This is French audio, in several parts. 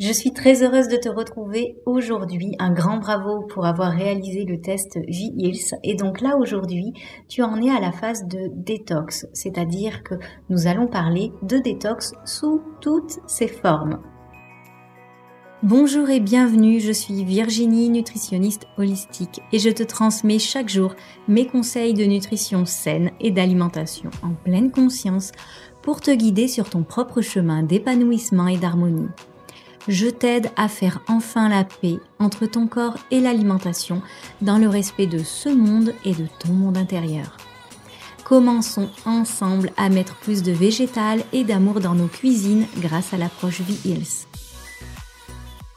Je suis très heureuse de te retrouver aujourd'hui. Un grand bravo pour avoir réalisé le test V-Hills. Et donc là, aujourd'hui, tu en es à la phase de détox. C'est-à-dire que nous allons parler de détox sous toutes ses formes. Bonjour et bienvenue, je suis Virginie, nutritionniste holistique, et je te transmets chaque jour mes conseils de nutrition saine et d'alimentation en pleine conscience pour te guider sur ton propre chemin d'épanouissement et d'harmonie je t'aide à faire enfin la paix entre ton corps et l'alimentation dans le respect de ce monde et de ton monde intérieur. Commençons ensemble à mettre plus de végétal et d'amour dans nos cuisines grâce à l'approche V-Hills.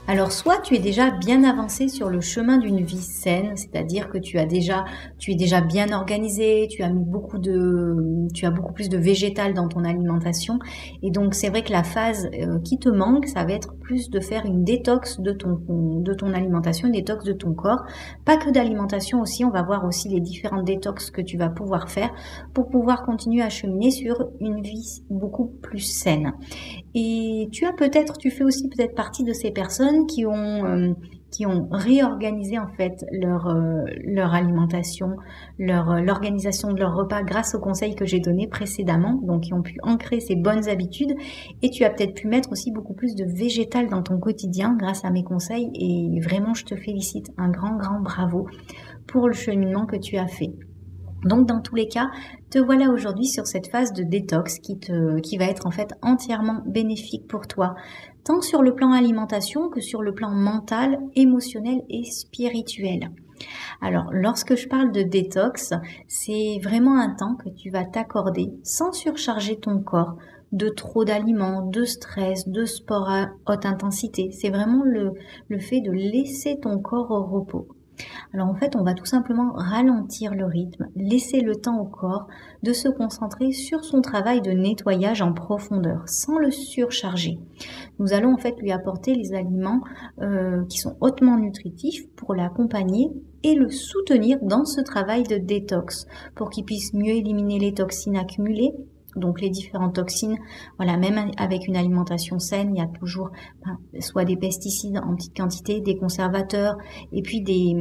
Alors soit tu es déjà bien avancé sur le chemin d'une vie saine, c'est-à-dire que tu as déjà tu es déjà bien organisé, tu as mis beaucoup de tu as beaucoup plus de végétal dans ton alimentation et donc c'est vrai que la phase euh, qui te manque, ça va être plus de faire une détox de ton de ton alimentation, une détox de ton corps, pas que d'alimentation aussi, on va voir aussi les différentes détox que tu vas pouvoir faire pour pouvoir continuer à cheminer sur une vie beaucoup plus saine. Et tu as peut-être tu fais aussi peut-être partie de ces personnes qui ont euh, réorganisé en fait leur euh, alimentation, leur euh, l'organisation de leur repas grâce aux conseils que j'ai donnés précédemment, donc qui ont pu ancrer ces bonnes habitudes. Et tu as peut-être pu mettre aussi beaucoup plus de végétal dans ton quotidien grâce à mes conseils. Et vraiment je te félicite, un grand grand bravo pour le cheminement que tu as fait. Donc dans tous les cas, te voilà aujourd'hui sur cette phase de détox qui, te, qui va être en fait entièrement bénéfique pour toi, tant sur le plan alimentation que sur le plan mental, émotionnel et spirituel. Alors, lorsque je parle de détox, c'est vraiment un temps que tu vas t'accorder sans surcharger ton corps de trop d'aliments, de stress, de sport à haute intensité. C'est vraiment le, le fait de laisser ton corps au repos. Alors en fait, on va tout simplement ralentir le rythme, laisser le temps au corps de se concentrer sur son travail de nettoyage en profondeur, sans le surcharger. Nous allons en fait lui apporter les aliments euh, qui sont hautement nutritifs pour l'accompagner et le soutenir dans ce travail de détox, pour qu'il puisse mieux éliminer les toxines accumulées donc les différentes toxines, voilà, même avec une alimentation saine, il y a toujours ben, soit des pesticides en petite quantité, des conservateurs, et puis des,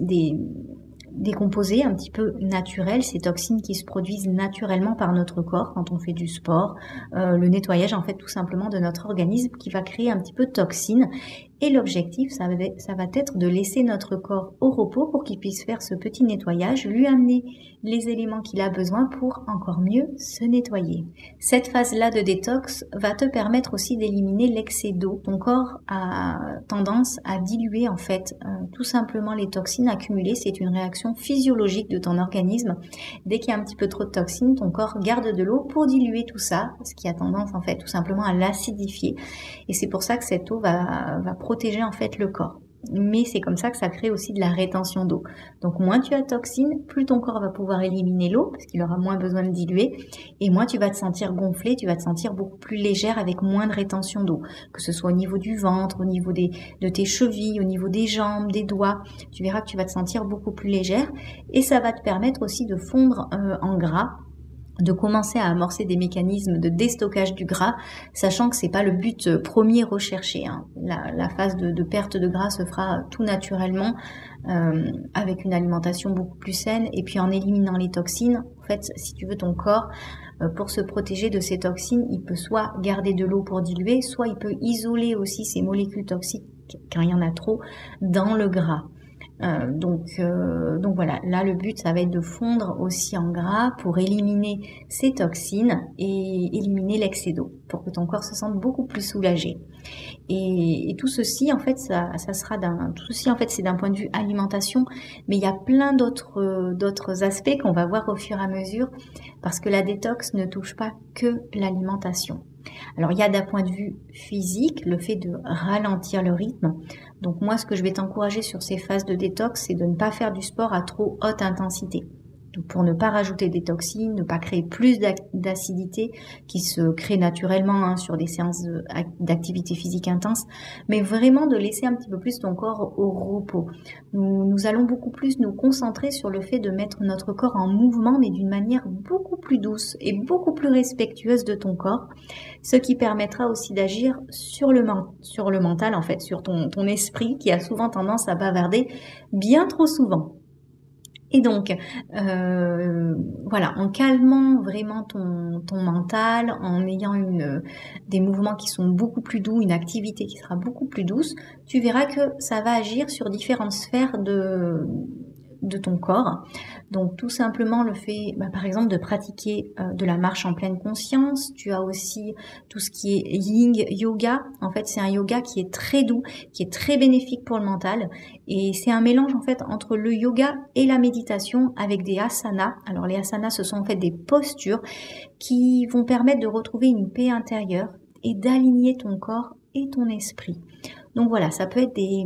des, composés un petit peu naturels, ces toxines qui se produisent naturellement par notre corps quand on fait du sport, euh, le nettoyage en fait tout simplement de notre organisme qui va créer un petit peu de toxines et l'objectif, ça va, être de laisser notre corps au repos pour qu'il puisse faire ce petit nettoyage, lui amener les éléments qu'il a besoin pour encore mieux se nettoyer. Cette phase-là de détox va te permettre aussi d'éliminer l'excès d'eau. Ton corps a tendance à diluer en fait euh, tout simplement les toxines accumulées. C'est une réaction physiologique de ton organisme. Dès qu'il y a un petit peu trop de toxines, ton corps garde de l'eau pour diluer tout ça, ce qui a tendance en fait tout simplement à l'acidifier. Et c'est pour ça que cette eau va, va protéger en fait le corps. Mais c'est comme ça que ça crée aussi de la rétention d'eau. Donc moins tu as de toxines, plus ton corps va pouvoir éliminer l'eau parce qu'il aura moins besoin de diluer et moins tu vas te sentir gonflé, tu vas te sentir beaucoup plus légère avec moins de rétention d'eau, que ce soit au niveau du ventre, au niveau des, de tes chevilles, au niveau des jambes, des doigts. Tu verras que tu vas te sentir beaucoup plus légère et ça va te permettre aussi de fondre euh, en gras de commencer à amorcer des mécanismes de déstockage du gras, sachant que c'est pas le but euh, premier recherché. Hein. La, phase de, perte de gras se fera tout naturellement euh, avec une alimentation beaucoup plus saine et puis en éliminant les toxines. En fait, si tu veux ton corps euh, pour se protéger de ces toxines, il peut soit garder de l'eau pour diluer, soit il peut isoler aussi ces molécules toxiques quand il y en a trop dans le gras. Euh, donc, euh, donc voilà, là le but ça va être de fondre aussi en gras pour éliminer ces toxines et éliminer l'excès d'eau pour que ton corps se sente beaucoup plus soulagé. Et, tout ceci en fait ça, ça sera d'un fait c'est d'un point de vue alimentation, mais il y a plein d'autres aspects qu'on va voir au fur et à mesure parce que la détox ne touche pas que l'alimentation. Alors il y a d'un point de vue physique le fait de ralentir le rythme. Donc moi ce que je vais t'encourager sur ces phases de détox, c'est de ne pas faire du sport à trop haute intensité. Pour ne pas rajouter des toxines, ne pas créer plus d'acidité qui se crée naturellement hein, sur des séances d'activité physique intense, mais vraiment de laisser un petit peu plus ton corps au repos. Nous, allons beaucoup plus nous concentrer sur le fait de mettre notre corps en mouvement, mais d'une manière beaucoup plus douce et beaucoup plus respectueuse de ton corps, ce qui permettra aussi d'agir sur le, mental, en fait, sur ton esprit qui a souvent tendance à bavarder bien trop souvent. Et donc, euh, voilà, en calmant vraiment ton, ton, mental, en ayant une, des mouvements qui sont beaucoup plus doux, une activité qui sera beaucoup plus douce, tu verras que ça va agir sur différentes sphères de, de ton corps. Donc tout simplement le fait, bah, par exemple, de pratiquer euh, de la marche en pleine conscience. Tu as aussi tout ce qui est Ying Yoga. En fait, c'est un yoga qui est très doux, qui est très bénéfique pour le mental. Et c'est un mélange en fait entre le yoga et la méditation avec des asanas. Alors les asanas, ce sont en fait des postures qui vont permettre de retrouver une paix intérieure et d'aligner ton corps et ton esprit. Donc voilà, ça peut être des,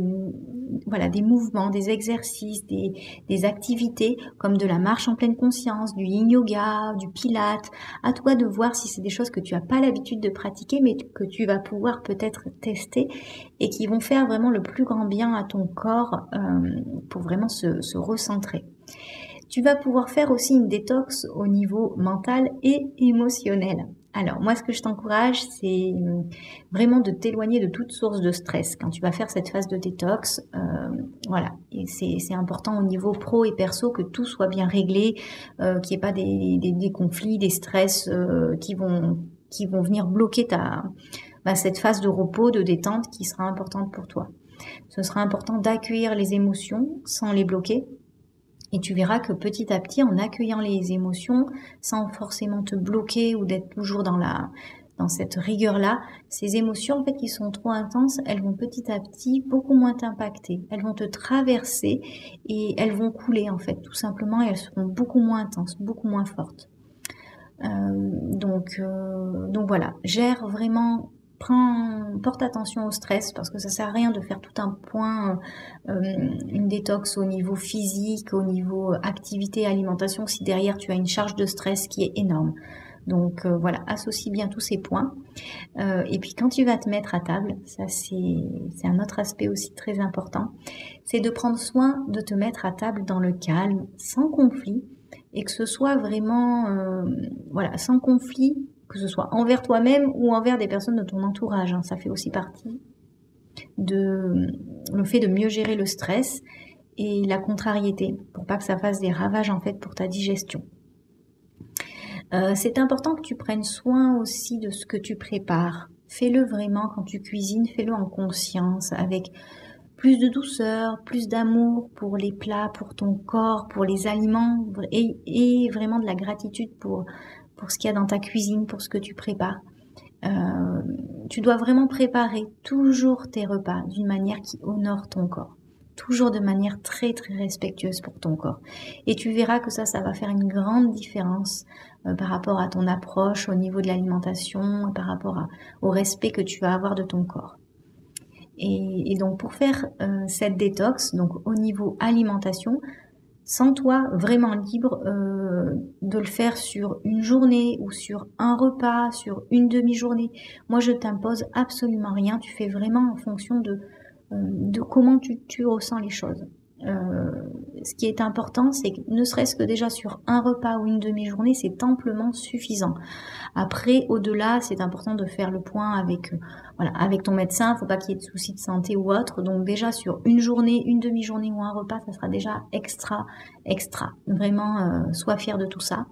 voilà, des mouvements, des exercices, des, activités comme de la marche en pleine conscience, du yin yoga, du pilate. À toi de voir si c'est des choses que tu n'as pas l'habitude de pratiquer, mais que tu vas pouvoir peut-être tester et qui vont faire vraiment le plus grand bien à ton corps euh, pour vraiment se recentrer. Tu vas pouvoir faire aussi une détox au niveau mental et émotionnel. Alors, moi, ce que je t'encourage, c'est euh, vraiment de t'éloigner de toute source de stress quand tu vas faire cette phase de détox. Euh, voilà, c'est important au niveau pro et perso que tout soit bien réglé, euh, qu'il n'y ait pas des, conflits, des stress qui, vont, qui vont venir bloquer ta, bah, cette phase de repos, de détente qui sera importante pour toi. Ce sera important d'accueillir les émotions sans les bloquer, et tu verras que petit à petit, en accueillant les émotions, sans forcément te bloquer ou d'être toujours dans la dans cette rigueur-là, ces émotions qui sont trop intenses, elles vont petit à petit beaucoup moins t'impacter. Elles vont te traverser et elles vont couler en fait, tout simplement, et elles seront beaucoup moins intenses, beaucoup moins fortes. Euh, donc, euh, donc voilà, gère vraiment porte attention au stress parce que ça sert à rien de faire tout un point, euh, une détox au niveau physique, au niveau activité, alimentation, si derrière tu as une charge de stress qui est énorme. Donc euh, voilà, associe bien tous ces points. Euh, et puis quand tu vas te mettre à table, ça c'est un autre aspect aussi très important, c'est de prendre soin de te mettre à table dans le calme, sans conflit, et que ce soit vraiment, voilà, sans conflit, que ce soit envers toi-même ou envers des personnes de ton entourage. Hein. Ça fait aussi partie de le fait de mieux gérer le stress et la contrariété pour pas que ça fasse des ravages en fait pour ta digestion. Euh, c'est important que tu prennes soin aussi de ce que tu prépares. Fais-le vraiment quand tu cuisines, fais-le en conscience, avec plus de douceur, plus d'amour pour les plats, pour ton corps, pour les aliments, et vraiment de la gratitude pour pour ce qu'il y a dans ta cuisine, pour ce que tu prépares. Euh, tu dois vraiment préparer toujours tes repas d'une manière qui honore ton corps. Toujours de manière très très respectueuse pour ton corps. Et tu verras que ça, ça va faire une grande différence euh, par rapport à ton approche au niveau de l'alimentation, par rapport au respect que tu vas avoir de ton corps. Et, donc pour faire euh, cette détox, donc au niveau alimentation, Sens-toi vraiment libre euh, de le faire sur une journée ou sur un repas, sur une demi-journée. Moi, je t'impose absolument rien. Tu fais vraiment en fonction de, euh, de comment tu, tu ressens les choses. Euh, ce qui est important, c'est que ne serait-ce que déjà sur un repas ou une demi-journée, c'est amplement suffisant. Après, au-delà, c'est important de faire le point avec, euh, voilà, avec ton médecin. Il faut pas qu'il y ait de soucis de santé ou autre. Donc déjà sur une journée, une demi-journée ou un repas, ça sera déjà extra, extra. Vraiment, euh, sois fier de tout ça.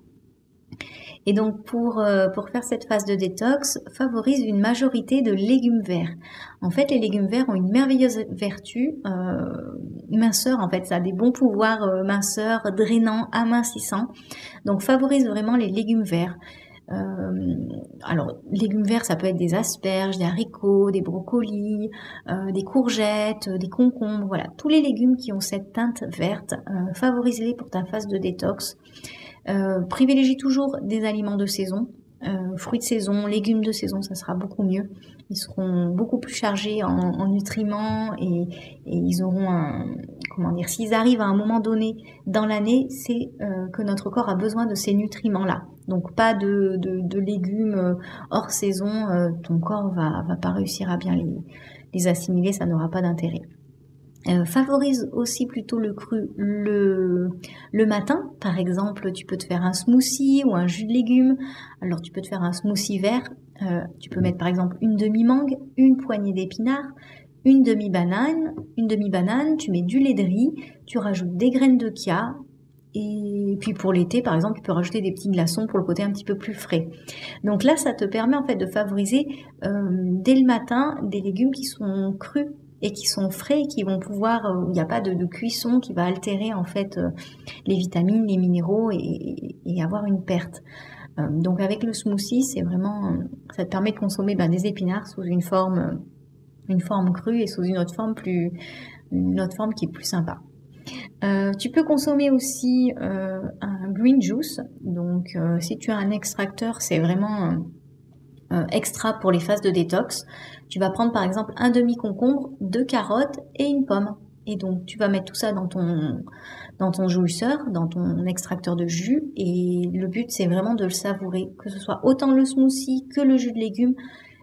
Et donc pour, faire cette phase de détox, favorise une majorité de légumes verts. En fait, les légumes verts ont une merveilleuse vertu minceur. En fait, ça a des bons pouvoirs euh, minceurs, drainants, amincissants. Donc favorise vraiment les légumes verts. Euh, alors, légumes verts, ça peut être des asperges, des haricots, des brocolis, euh, des courgettes, des concombres, voilà. Tous les légumes qui ont cette teinte verte, favorise-les pour ta phase de détox. Privilégie toujours des aliments de saison. Euh, fruits de saison, légumes de saison, ça sera beaucoup mieux. Ils seront beaucoup plus chargés en, nutriments et, ils auront un, comment dire, s'ils arrivent à un moment donné dans l'année, c'est euh, que notre corps a besoin de ces nutriments-là. Donc pas de, légumes euh, hors saison, ton corps va, va pas réussir à bien les assimiler, ça n'aura pas d'intérêt. Euh, favorise aussi plutôt le cru le, matin. Par exemple, tu peux te faire un smoothie ou un jus de légumes. Alors tu peux te faire un smoothie vert. Euh, tu peux mettre par exemple une demi-mangue, une poignée d'épinards, une demi-banane, une demi-banane, tu mets du lait de riz, tu rajoutes des graines de chia, et puis pour l'été, par exemple, tu peux rajouter des petits glaçons pour le côté un petit peu plus frais. Donc là, ça te permet en fait de favoriser euh, dès le matin des légumes qui sont crus et qui sont frais qui vont pouvoir, euh, il n'y a pas de, cuisson qui va altérer en fait euh, les vitamines, les minéraux et, avoir une perte. Euh, donc avec le smoothie, c'est vraiment, ça te permet de consommer ben, des épinards sous une forme, une forme crue et sous une autre forme plus, une autre forme qui est plus sympa. tu peux consommer aussi un green juice. Donc, si tu as un extracteur, c'est vraiment extra pour les phases de détox. Tu vas prendre par exemple un demi-concombre, deux carottes et une pomme. Et donc tu vas mettre tout ça dans ton, dans ton jouisseur, dans ton extracteur de jus. Et le but c'est vraiment de le savourer, que ce soit autant le smoothie que le jus de légumes.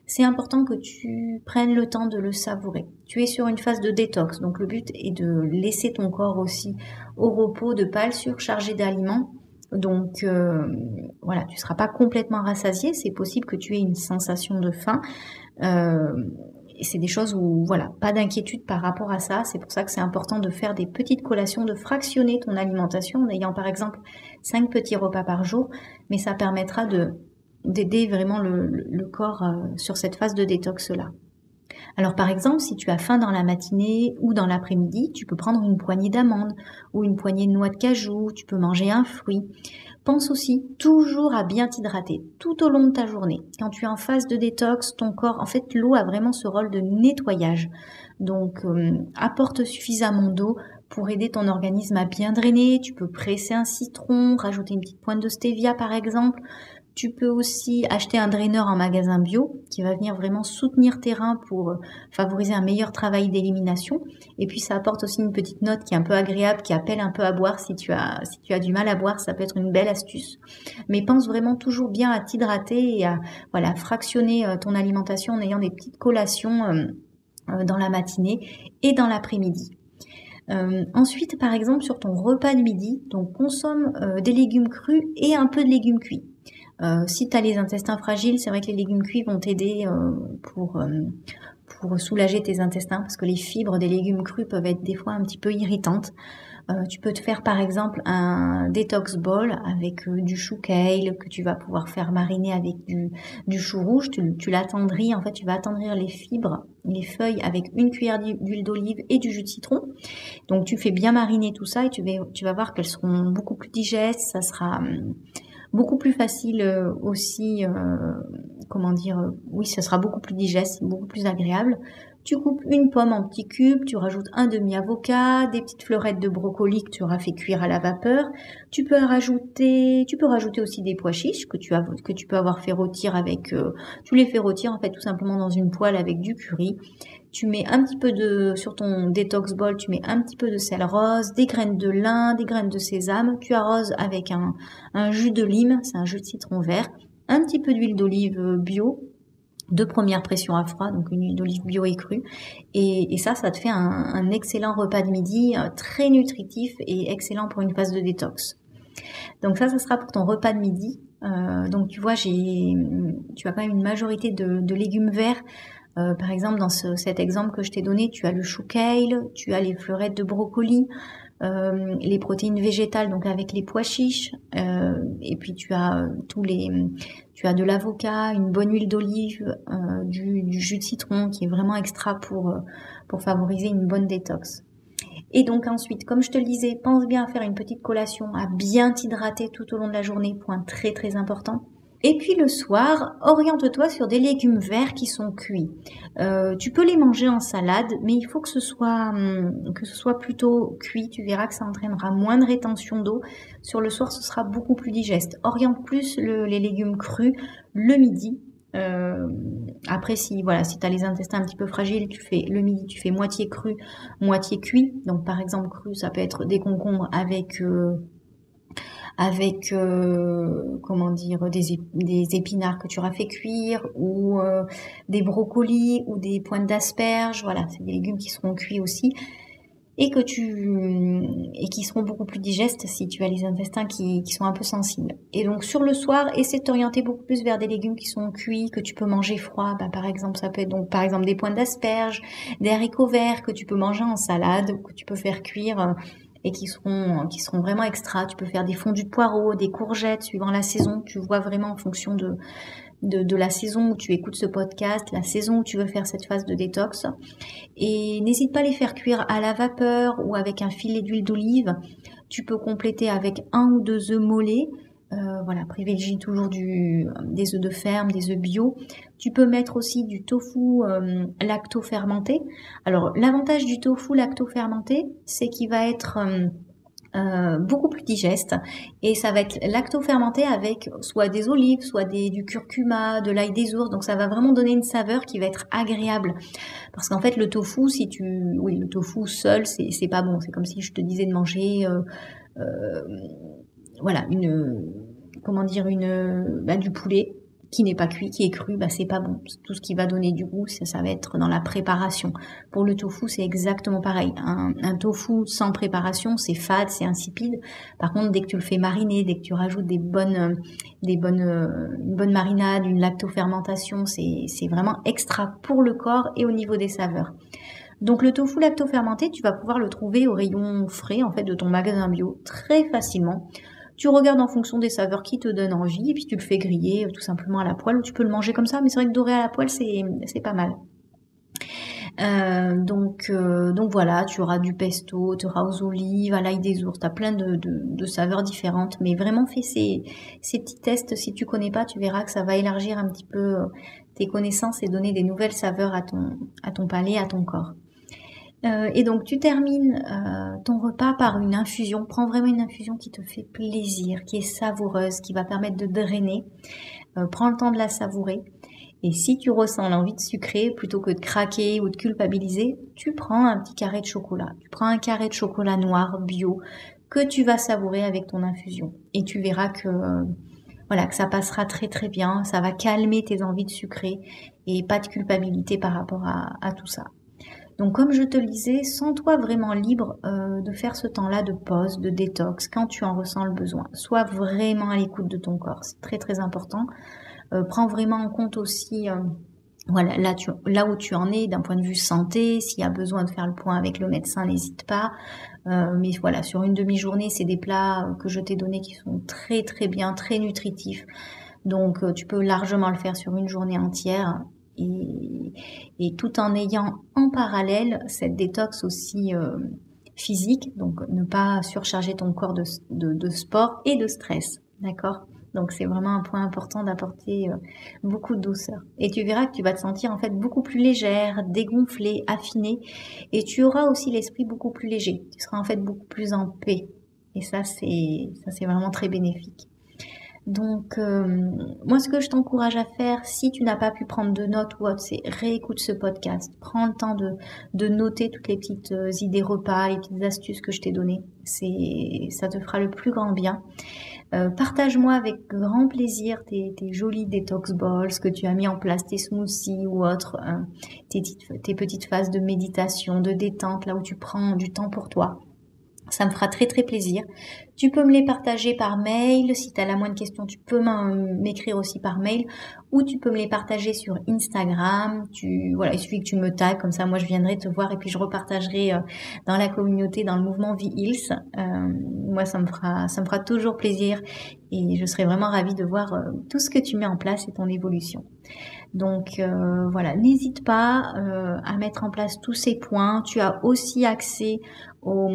C'est important que tu prennes le temps de le savourer. Tu es sur une phase de détox, donc le but est de laisser ton corps aussi au repos, de pas le surcharger d'aliments. Donc euh, voilà, tu ne seras pas complètement rassasié. C'est possible que tu aies une sensation de faim, euh, c'est des choses où, voilà, pas d'inquiétude par rapport à ça. C'est pour ça que c'est important de faire des petites collations, de fractionner ton alimentation en ayant par exemple 5 petits repas par jour, mais ça permettra de d'aider vraiment le, corps euh, sur cette phase de détox là. Alors par exemple, si tu as faim dans la matinée ou dans l'après-midi, tu peux prendre une poignée d'amandes ou une poignée de noix de cajou, tu peux manger un fruit. Pense aussi toujours à bien t'hydrater tout au long de ta journée. Quand tu es en phase de détox, ton corps, en fait, l'eau a vraiment ce rôle de nettoyage. Donc, euh, apporte suffisamment d'eau pour aider ton organisme à bien drainer. Tu peux presser un citron, rajouter une petite pointe de stevia par exemple. Tu peux aussi acheter un draineur en magasin bio qui va venir vraiment soutenir tes reins pour euh, favoriser un meilleur travail d'élimination. Et puis ça apporte aussi une petite note qui est un peu agréable, qui appelle un peu à boire si tu as, si tu as du mal à boire, ça peut être une belle astuce. Mais pense vraiment toujours bien à t'hydrater et à voilà, fractionner euh, ton alimentation en ayant des petites collations euh, dans la matinée et dans l'après-midi. ensuite, par exemple, sur ton repas de midi, donc consomme des légumes crus et un peu de légumes cuits. Euh, si tu as les intestins fragiles, c'est vrai que les légumes cuits vont t'aider euh, pour, euh, pour soulager tes intestins parce que les fibres des légumes crus peuvent être des fois un petit peu irritantes. tu peux te faire par exemple un detox bowl avec du chou kale que tu vas pouvoir faire mariner avec du, du chou rouge. Tu, tu l'attendris, en fait, tu vas attendrir les fibres, les feuilles avec une cuillère d'huile d'olive et du jus de citron. Donc tu fais bien mariner tout ça et tu vas, tu vas voir qu'elles seront beaucoup plus digestes. Ça sera hum, beaucoup plus facile euh, aussi, euh, comment dire, euh, oui, ça sera beaucoup plus digeste, beaucoup plus agréable. Tu coupes une pomme en petits cubes, tu rajoutes un demi-avocat, des petites fleurettes de brocoli que tu auras fait cuire à la vapeur. Tu peux rajouter, tu peux rajouter aussi des pois chiches que tu as, que tu peux avoir fait rôtir avec, tu les fais rôtir en fait tout simplement dans une poêle avec du curry tu mets un petit peu de, sur ton détox bowl, tu mets un petit peu de sel rose, des graines de lin, des graines de sésame, tu arroses avec un, jus de lime, c'est un jus de citron vert, un petit peu d'huile d'olive bio, de première pression à froid, donc une huile d'olive bio et crue. Et, ça, ça te fait un, excellent repas de midi, euh, très nutritif et excellent pour une phase de détox. Donc ça, ça sera pour ton repas de midi. Euh, donc tu vois, j'ai, tu as quand même une majorité de légumes verts. Euh, par exemple, dans cet exemple que je t'ai donné, tu as le chou kale, tu as les fleurettes de brocoli, euh, les protéines végétales, donc avec les pois chiches, euh, et puis tu as tous les, tu as de l'avocat, une bonne huile d'olive, du, jus de citron qui est vraiment extra pour pour favoriser une bonne détox. Et donc ensuite, comme je te le disais, pense bien à faire une petite collation, à bien t'hydrater tout au long de la journée, point très très important. Et puis le soir, oriente-toi sur des légumes verts qui sont cuits. Euh, tu peux les manger en salade, mais il faut que ce soit hum, que ce soit plutôt cuit. Tu verras que ça entraînera moins de rétention d'eau. Sur le soir, ce sera beaucoup plus digeste. Oriente plus les légumes crus le midi. Euh, après, si voilà, si tu as les intestins un petit peu fragiles, tu fais le midi, tu fais moitié cru, moitié cuit. Donc par exemple cru, ça peut être des concombres avec euh, avec euh, comment dire des, des, épinards que tu auras fait cuire ou euh, des brocolis ou des pointes d'asperges voilà c'est des légumes qui seront cuits aussi et que tu et qui seront beaucoup plus digestes si tu as les intestins qui, qui sont un peu sensibles. Et donc sur le soir essaie de t'orienter beaucoup plus vers des légumes qui sont cuits que tu peux manger froid. Bah, par exemple ça peut être donc par exemple des pointes d'asperges des haricots verts que tu peux manger en salade ou que tu peux faire cuire euh, et qui seront, vraiment extra. Tu peux faire des fondus de poireaux, des courgettes, suivant la saison. Tu vois vraiment en fonction de, de, de, la saison où tu écoutes ce podcast, la saison où tu veux faire cette phase de détox. Et n'hésite pas à les faire cuire à la vapeur ou avec un filet d'huile d'olive. Tu peux compléter avec un ou deux œufs mollets. Euh, voilà, privilégie toujours du, des œufs de ferme, des œufs bio. Tu peux mettre aussi du tofu euh, lacto-fermenté. Alors, l'avantage du tofu lacto-fermenté, c'est qu'il va être euh, euh, beaucoup plus digeste et ça va être lacto-fermenté avec soit des olives, soit du curcuma, de l'ail des ours. Donc, ça va vraiment donner une saveur qui va être agréable. Parce qu'en fait, le tofu, si tu... Oui, le tofu seul, c'est pas bon. C'est comme si je te disais de manger... voilà, une... Comment dire, une, bah, du poulet qui n'est pas cuit, qui est cru, bah c'est pas bon. Tout ce qui va donner du goût, ça, va être dans la préparation. Pour le tofu, c'est exactement pareil. Un, un, tofu sans préparation, c'est fade, c'est insipide. Par contre, dès que tu le fais mariner, dès que tu rajoutes des bonnes, des bonnes, une bonne marinade, une lactofermentation, c'est, c'est vraiment extra pour le corps et au niveau des saveurs. Donc le tofu lactofermenté, tu vas pouvoir le trouver au rayon frais en fait de ton magasin bio très facilement. Tu regardes en fonction des saveurs qui te donnent envie, et puis tu le fais griller euh, tout simplement à la poêle, ou tu peux le manger comme ça, mais c'est vrai que doré à la poêle, c'est, pas mal. Euh, donc, euh, donc voilà, tu auras du pesto, tu auras aux olives, à l'ail des ours, tu as plein de, saveurs différentes, mais vraiment fais ces, ces petits tests, si tu connais pas, tu verras que ça va élargir un petit peu tes connaissances et donner des nouvelles saveurs à ton, à ton palais, à ton corps. Euh, et donc tu termines euh, ton repas par une infusion. Prends vraiment une infusion qui te fait plaisir, qui est savoureuse, qui va permettre de drainer. Euh, prends le temps de la savourer. Et si tu ressens l'envie de sucrer, plutôt que de craquer ou de culpabiliser, tu prends un petit carré de chocolat. Tu prends un carré de chocolat noir bio que tu vas savourer avec ton infusion. Et tu verras que voilà que ça passera très très bien. Ça va calmer tes envies de sucrer et pas de culpabilité par rapport à, à tout ça. Donc comme je te le disais, sens-toi vraiment libre euh, de faire ce temps-là de pause, de détox, quand tu en ressens le besoin. Sois vraiment à l'écoute de ton corps, c'est très très important. Euh, prends vraiment en compte aussi... Euh, voilà, là, où tu en es d'un point de vue santé, s'il y a besoin de faire le point avec le médecin, n'hésite pas. mais voilà, sur une demi-journée, c'est des plats que je t'ai donnés qui sont très très bien, très nutritifs. Donc tu peux largement le faire sur une journée entière et, tout en ayant en parallèle cette détox aussi euh, physique, donc ne pas surcharger ton corps de, sport et de stress, d'accord? Donc c'est vraiment un point important d'apporter euh, beaucoup de douceur. Et tu verras que tu vas te sentir en fait beaucoup plus légère, dégonflée, affinée, et tu auras aussi l'esprit beaucoup plus léger. Tu seras en fait beaucoup plus en paix. Et ça c'est ça c'est vraiment très bénéfique. Donc, euh, moi, ce que je t'encourage à faire, si tu n'as pas pu prendre de notes ou autre, c'est réécoute ce podcast. Prends le temps de, de noter toutes les petites euh, idées repas, les petites astuces que je t'ai données. C'est, ça te fera le plus grand bien. Euh, partage-moi avec grand plaisir tes, tes jolis detox balls que tu as mis en place, tes smoothies ou autres, hein, tes petites phases de méditation, de détente, là où tu prends du temps pour toi. Ça me fera très très plaisir. Tu peux me les partager par mail. Si tu as la moindre question, tu peux m'écrire aussi par mail. Ou tu peux me les partager sur Instagram. Voilà, il suffit que tu me tags, comme ça moi je viendrai te voir et puis je repartagerai euh, dans la communauté, dans le mouvement V-Hills. Euh, moi ça me fera, ça me fera toujours plaisir et je serai vraiment ravie de voir euh, tout ce que tu mets en place et ton évolution. Donc euh, voilà, n'hésite pas euh, à mettre en place tous ces points. Tu as aussi accès au,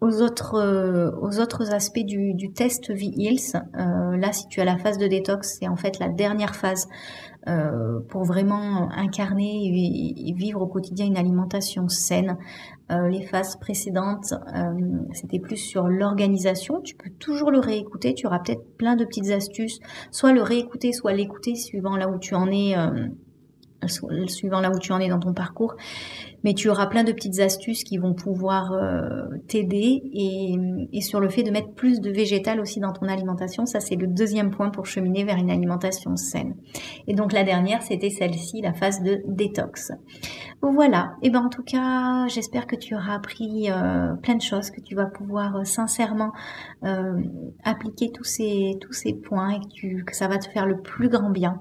aux autres, euh, aux autres aspects du, test V-Hills, euh, là, si tu as la phase de détox, c'est en fait la dernière phase euh, pour vraiment incarner et, vivre au quotidien une alimentation saine. Les phases précédentes, c'était plus sur l'organisation. Tu peux toujours le réécouter. Tu auras peut-être plein de petites astuces, soit le réécouter, soit l'écouter suivant là où tu en es suivant là où tu en es dans ton parcours. Mais tu auras plein de petites astuces qui vont pouvoir euh, t'aider et, sur le fait de mettre plus de végétal aussi dans ton alimentation. Ça, c'est le deuxième point pour cheminer vers une alimentation saine. Et donc la dernière, c'était celle-ci, la phase de détox. Voilà. Et ben en tout cas, j'espère que tu auras appris euh, plein de choses, que tu vas pouvoir euh, sincèrement appliquer tous ces points et que, tu, que ça va te faire le plus grand bien.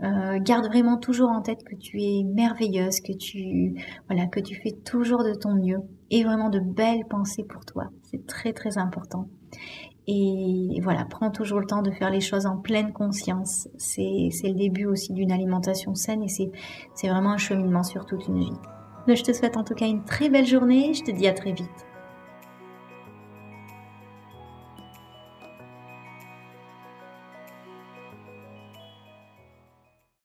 Garde vraiment toujours en tête que tu es merveilleuse, que tu voilà, que tu fais toujours de ton mieux et vraiment de belles pensées pour toi. C'est très très important. Et voilà, prends toujours le temps de faire les choses en pleine conscience. C'est le début aussi d'une alimentation saine et c'est vraiment un cheminement sur toute une vie. Je te souhaite en tout cas une très belle journée. Je te dis à très vite.